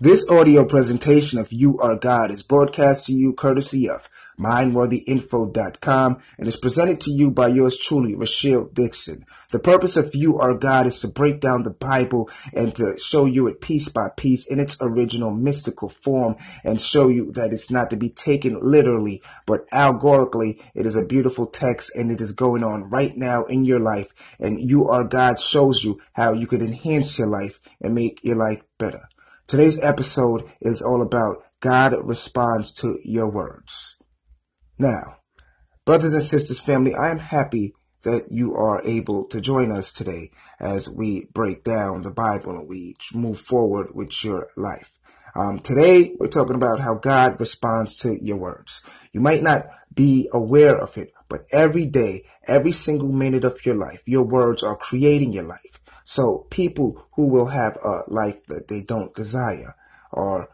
This audio presentation of You Are God is broadcast to you courtesy of MindworthyInfo.com and is presented to you by yours truly, Rochelle Dixon. The purpose of You Are God is to break down the Bible and to show you it piece by piece in its original mystical form and show you that it's not to be taken literally, but allegorically. It is a beautiful text and it is going on right now in your life. And You Are God shows you how you could enhance your life and make your life better. Today's episode is all about God responds to your words. Now, brothers and sisters, family, I am happy that you are able to join us today as we break down the Bible and we move forward with your life. Um, today, we're talking about how God responds to your words. You might not be aware of it, but every day, every single minute of your life, your words are creating your life. So people who will have a life that they don't desire are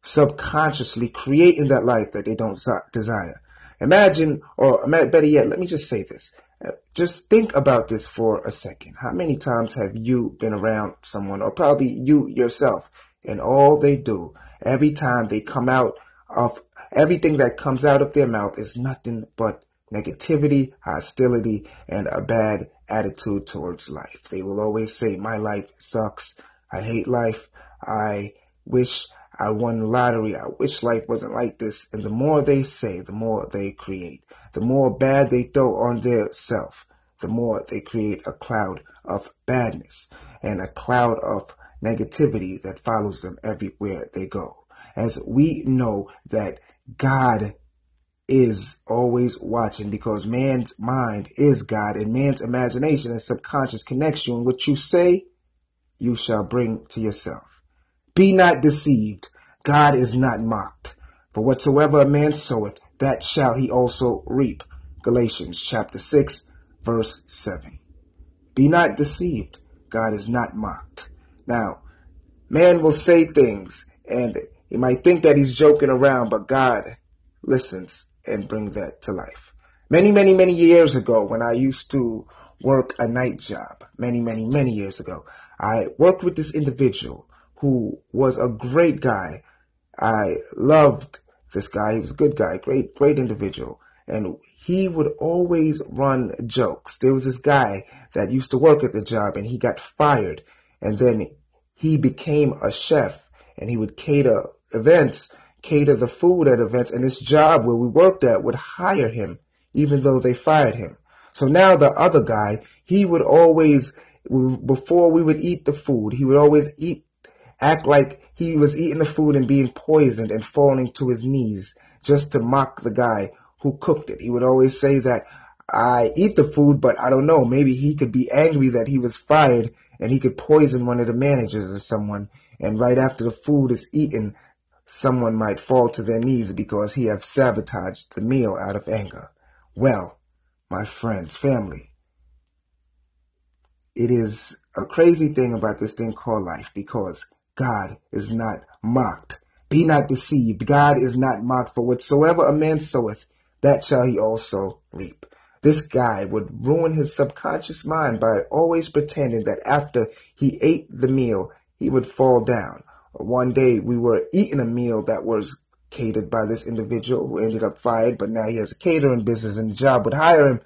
subconsciously creating that life that they don't desire. Imagine, or better yet, let me just say this. Uh, just think about this for a second. How many times have you been around someone, or probably you yourself, and all they do every time they come out of everything that comes out of their mouth is nothing but negativity, hostility, and a bad attitude towards life. They will always say, My life sucks. I hate life. I wish I won the lottery. I wish life wasn't like this. And the more they say, the more they create. The more bad they throw on their self, the more they create a cloud of badness and a cloud of negativity that follows them everywhere they go. As we know that God is always watching because man's mind is God and man's imagination and subconscious connection. And what you say, you shall bring to yourself. Be not deceived. God is not mocked. For whatsoever a man soweth, that shall he also reap. Galatians chapter 6, verse 7. Be not deceived. God is not mocked. Now, man will say things and he might think that he's joking around, but God listens and bring that to life. Many, many, many years ago, when I used to work a night job, many, many, many years ago, I worked with this individual who was a great guy. I loved this guy. He was a good guy, great, great individual. And he would always run jokes. There was this guy that used to work at the job and he got fired. And then he became a chef and he would cater events cater the food at events, and this job where we worked at would hire him, even though they fired him. So now the other guy, he would always, before we would eat the food, he would always eat, act like he was eating the food and being poisoned and falling to his knees just to mock the guy who cooked it. He would always say that I eat the food, but I don't know. Maybe he could be angry that he was fired and he could poison one of the managers or someone. And right after the food is eaten, someone might fall to their knees because he have sabotaged the meal out of anger. Well, my friends, family, it is a crazy thing about this thing called life because God is not mocked. Be not deceived. God is not mocked. For whatsoever a man soweth, that shall he also reap. This guy would ruin his subconscious mind by always pretending that after he ate the meal, he would fall down one day we were eating a meal that was catered by this individual who ended up fired, but now he has a catering business and the job would hire him.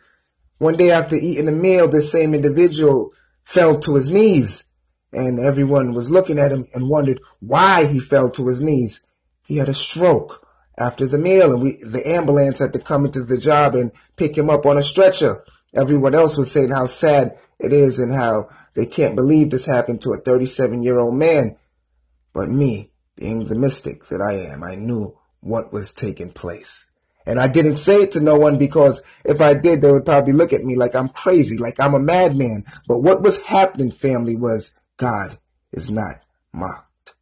One day after eating the meal, this same individual fell to his knees and everyone was looking at him and wondered why he fell to his knees. He had a stroke after the meal and we, the ambulance had to come into the job and pick him up on a stretcher. Everyone else was saying how sad it is and how they can't believe this happened to a 37 year old man. But me, being the mystic that I am, I knew what was taking place. And I didn't say it to no one because if I did, they would probably look at me like I'm crazy, like I'm a madman. But what was happening, family, was God is not mocked.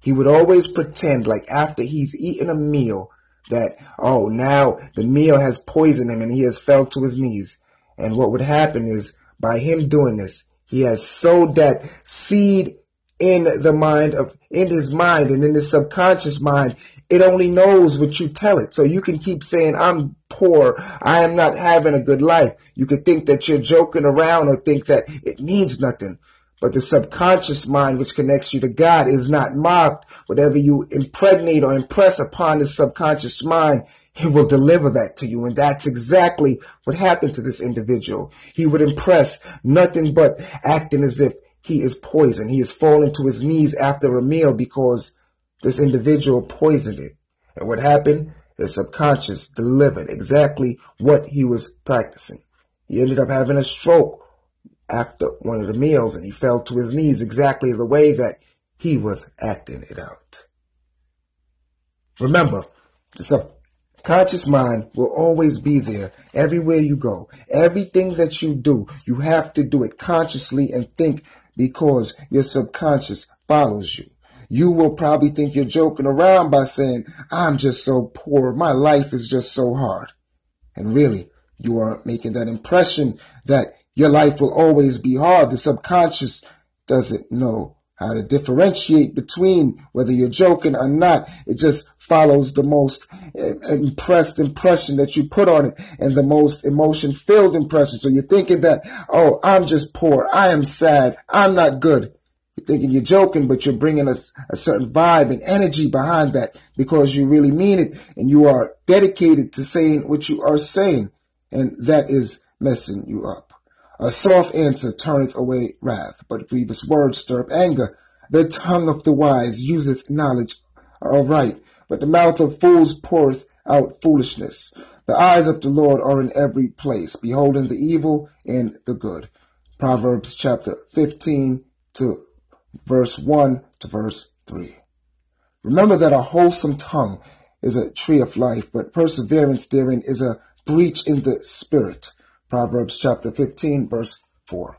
He would always pretend like after he's eaten a meal that, oh, now the meal has poisoned him and he has fell to his knees. And what would happen is by him doing this, he has sowed that seed in the mind of in his mind and in his subconscious mind it only knows what you tell it so you can keep saying i'm poor i am not having a good life you could think that you're joking around or think that it means nothing But the subconscious mind, which connects you to God, is not mocked. Whatever you impregnate or impress upon the subconscious mind, he will deliver that to you. And that's exactly what happened to this individual. He would impress nothing but acting as if he is poisoned. He has fallen to his knees after a meal because this individual poisoned it. And what happened? His subconscious delivered exactly what he was practicing. He ended up having a stroke after one of the meals and he fell to his knees exactly the way that he was acting it out. Remember, the subconscious mind will always be there everywhere you go. Everything that you do, you have to do it consciously and think because your subconscious follows you. You will probably think you're joking around by saying, I'm just so poor. My life is just so hard. And really, you are making that impression that your life will always be hard. The subconscious doesn't know how to differentiate between whether you're joking or not. It just follows the most impressed impression that you put on it and the most emotion filled impression. So you're thinking that, oh, I'm just poor. I am sad. I'm not good. You're thinking you're joking, but you're bringing a, a certain vibe and energy behind that because you really mean it and you are dedicated to saying what you are saying. And that is messing you up. A soft answer turneth away wrath, but grievous words stir up anger. The tongue of the wise useth knowledge aright, but the mouth of fools poureth out foolishness. The eyes of the Lord are in every place, beholding the evil and the good. Proverbs chapter 15 to verse 1 to verse 3. Remember that a wholesome tongue is a tree of life, but perseverance therein is a breach in the spirit. Proverbs chapter 15, verse 4.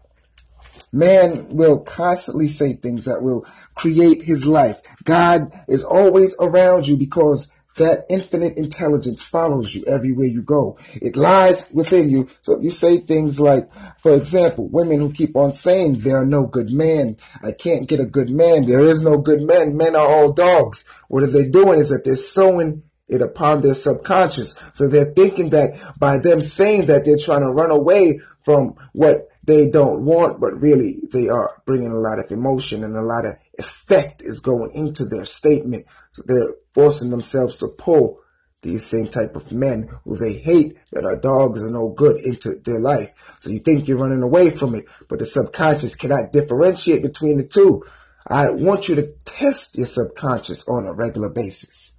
Man will constantly say things that will create his life. God is always around you because that infinite intelligence follows you everywhere you go. It lies within you. So if you say things like, for example, women who keep on saying there are no good men. I can't get a good man. There is no good men. Men are all dogs. What are they doing is that they're sowing it upon their subconscious. So they're thinking that by them saying that they're trying to run away from what they don't want, but really they are bringing a lot of emotion and a lot of effect is going into their statement. So they're forcing themselves to pull these same type of men who they hate that are dogs and no good into their life. So you think you're running away from it, but the subconscious cannot differentiate between the two. I want you to test your subconscious on a regular basis.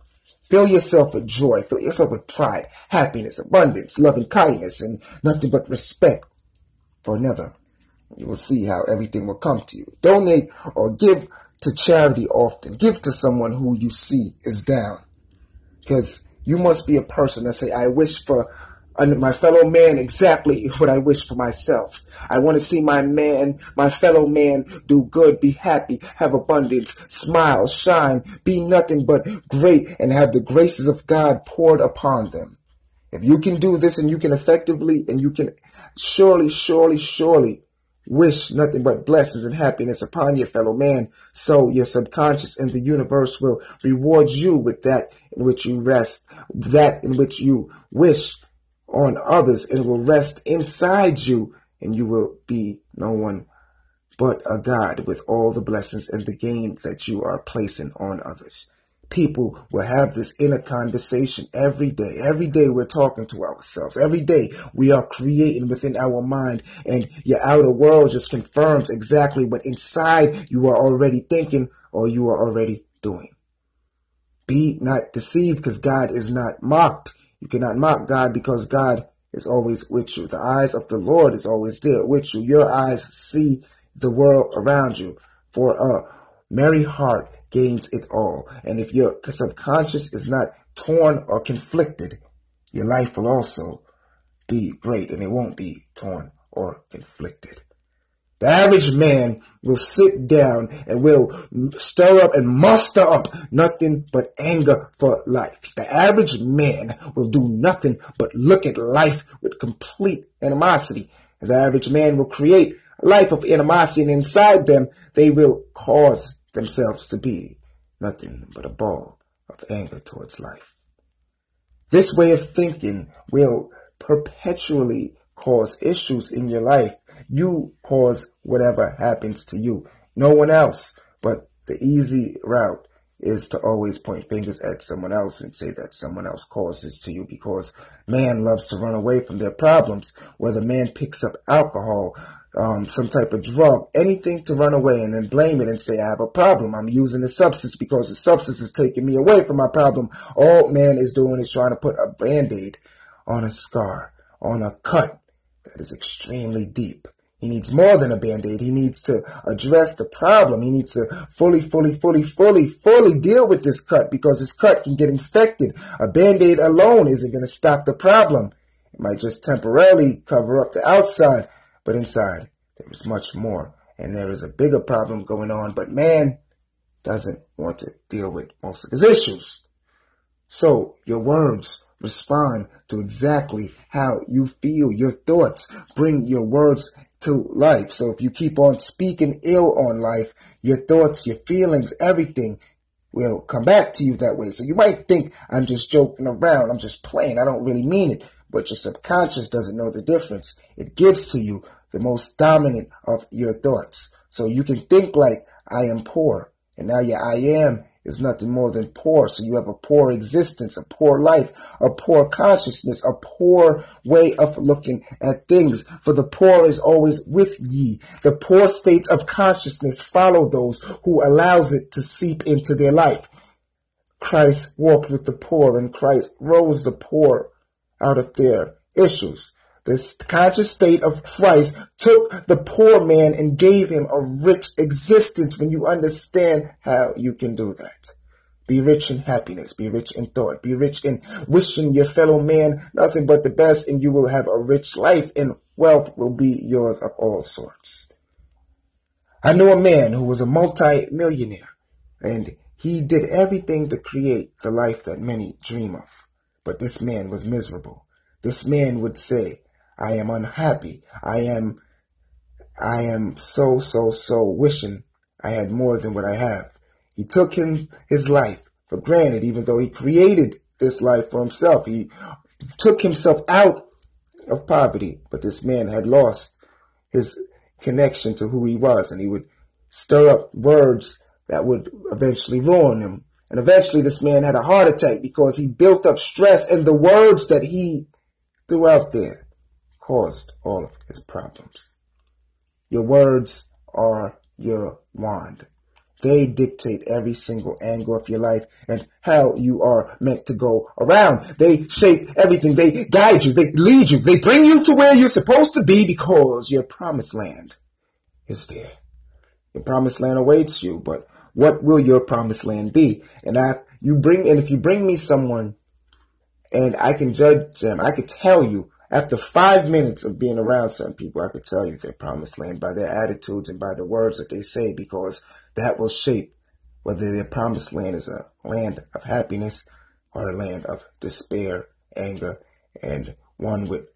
Fill yourself with joy. Fill yourself with pride, happiness, abundance, love and kindness, and nothing but respect for another. You will see how everything will come to you. Donate or give to charity often. Give to someone who you see is down. Because you must be a person that say, I wish for my fellow man exactly what I wish for myself. I want to see my man, my fellow man do good, be happy, have abundance, smile, shine, be nothing but great, and have the graces of God poured upon them. If you can do this and you can effectively and you can surely, surely, surely wish nothing but blessings and happiness upon your fellow man, so your subconscious and the universe will reward you with that in which you rest, that in which you wish on others and it will rest inside you and you will be no one but a God with all the blessings and the gain that you are placing on others. People will have this inner conversation every day. Every day we're talking to ourselves. Every day we are creating within our mind and your outer world just confirms exactly what inside you are already thinking or you are already doing. Be not deceived because God is not mocked. You cannot mock God because God is always with you. The eyes of the Lord is always there with you. Your eyes see the world around you. For a merry heart gains it all. And if your subconscious is not torn or conflicted, your life will also be great and it won't be torn or conflicted. The average man will sit down and will stir up and muster up nothing but anger for life. The average man will do nothing but look at life with complete animosity. The average man will create a life of animosity and inside them they will cause themselves to be nothing but a ball of anger towards life. This way of thinking will perpetually cause issues in your life You cause whatever happens to you. No one else. But the easy route is to always point fingers at someone else and say that someone else causes to you because man loves to run away from their problems. Whether man picks up alcohol, um, some type of drug, anything to run away and then blame it and say, I have a problem. I'm using the substance because the substance is taking me away from my problem. All man is doing is trying to put a band aid on a scar, on a cut that is extremely deep. He needs more than a band-aid. He needs to address the problem. He needs to fully, fully, fully, fully, fully deal with this cut because this cut can get infected. A band-aid alone isn't going to stop the problem. It might just temporarily cover up the outside, but inside there is much more. And there is a bigger problem going on, but man doesn't want to deal with most of his issues. So your words respond to exactly how you feel. Your thoughts bring your words to life. So if you keep on speaking ill on life, your thoughts, your feelings, everything will come back to you that way. So you might think I'm just joking around. I'm just playing. I don't really mean it. But your subconscious doesn't know the difference. It gives to you the most dominant of your thoughts. So you can think like I am poor. And now your I am is nothing more than poor. So you have a poor existence, a poor life, a poor consciousness, a poor way of looking at things. For the poor is always with ye. The poor states of consciousness follow those who allows it to seep into their life. Christ walked with the poor and Christ rose the poor out of their issues. This conscious state of Christ took the poor man and gave him a rich existence when you understand how you can do that. Be rich in happiness, be rich in thought, be rich in wishing your fellow man nothing but the best, and you will have a rich life, and wealth will be yours of all sorts. I know a man who was a multi-millionaire, and he did everything to create the life that many dream of. But this man was miserable. This man would say, I am unhappy. I am, I am so, so, so wishing I had more than what I have. He took him his life for granted, even though he created this life for himself. He took himself out of poverty, but this man had lost his connection to who he was, and he would stir up words that would eventually ruin him. And eventually, this man had a heart attack because he built up stress, and the words that he threw out there caused all of his problems. Your words are your wand. They dictate every single angle of your life and how you are meant to go around. They shape everything. They guide you. They lead you. They bring you to where you're supposed to be because your promised land is there. Your promised land awaits you, but what will your promised land be? And if you bring, and if you bring me someone and I can judge them, I could tell you after five minutes of being around certain people, I could tell you their promised land by their attitudes and by the words that they say, because that will shape whether their promised land is a land of happiness or a land of despair, anger, and one with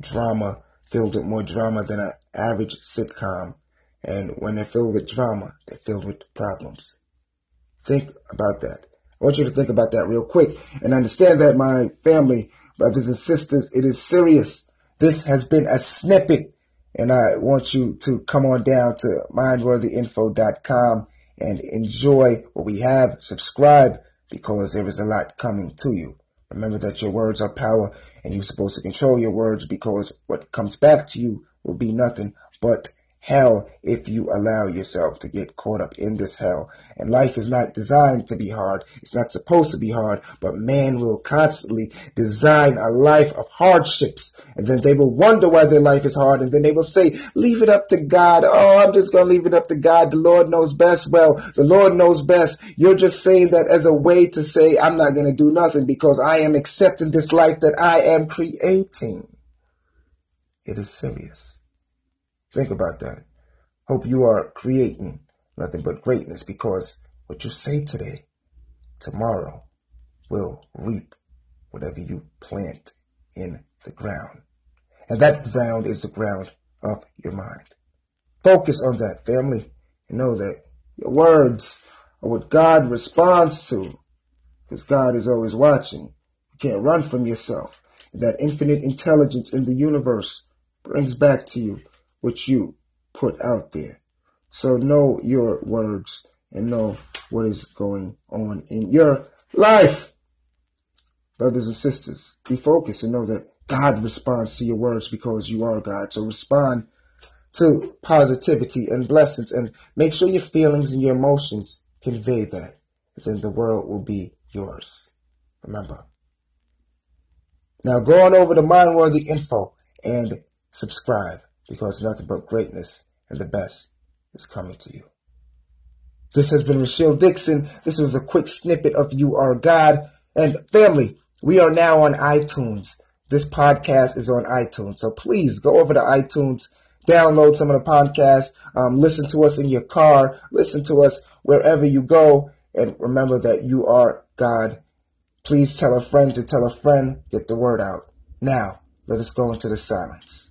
drama, filled with more drama than an average sitcom. And when they're filled with drama, they're filled with problems. Think about that. I want you to think about that real quick and understand that my family Brothers and sisters, it is serious. This has been a snippet, and I want you to come on down to mindworthyinfo.com and enjoy what we have. Subscribe because there is a lot coming to you. Remember that your words are power, and you're supposed to control your words because what comes back to you will be nothing but hell if you allow yourself to get caught up in this hell. And life is not designed to be hard. It's not supposed to be hard, but man will constantly design a life of hardships. And then they will wonder why their life is hard. And then they will say, leave it up to God. Oh, I'm just going to leave it up to God. The Lord knows best. Well, the Lord knows best. You're just saying that as a way to say, I'm not going to do nothing because I am accepting this life that I am creating. It is serious. Think about that. Hope you are creating nothing but greatness because what you say today, tomorrow will reap whatever you plant in the ground. And that ground is the ground of your mind. Focus on that, family, and know that your words are what God responds to because God is always watching. You can't run from yourself. That infinite intelligence in the universe brings back to you what you put out there. So know your words and know what is going on in your life. Brothers and sisters, be focused and know that God responds to your words because you are God. So respond to positivity and blessings and make sure your feelings and your emotions convey that. Then the world will be yours. Remember. Now go on over to Mindworthy Info and subscribe because nothing but greatness and the best is coming to you. This has been Rochelle Dixon. This was a quick snippet of You Are God. And family, we are now on iTunes. This podcast is on iTunes. So please go over to iTunes, download some of the podcasts, um, listen to us in your car, listen to us wherever you go. And remember that you are God. Please tell a friend to tell a friend, get the word out. Now, let us go into the silence.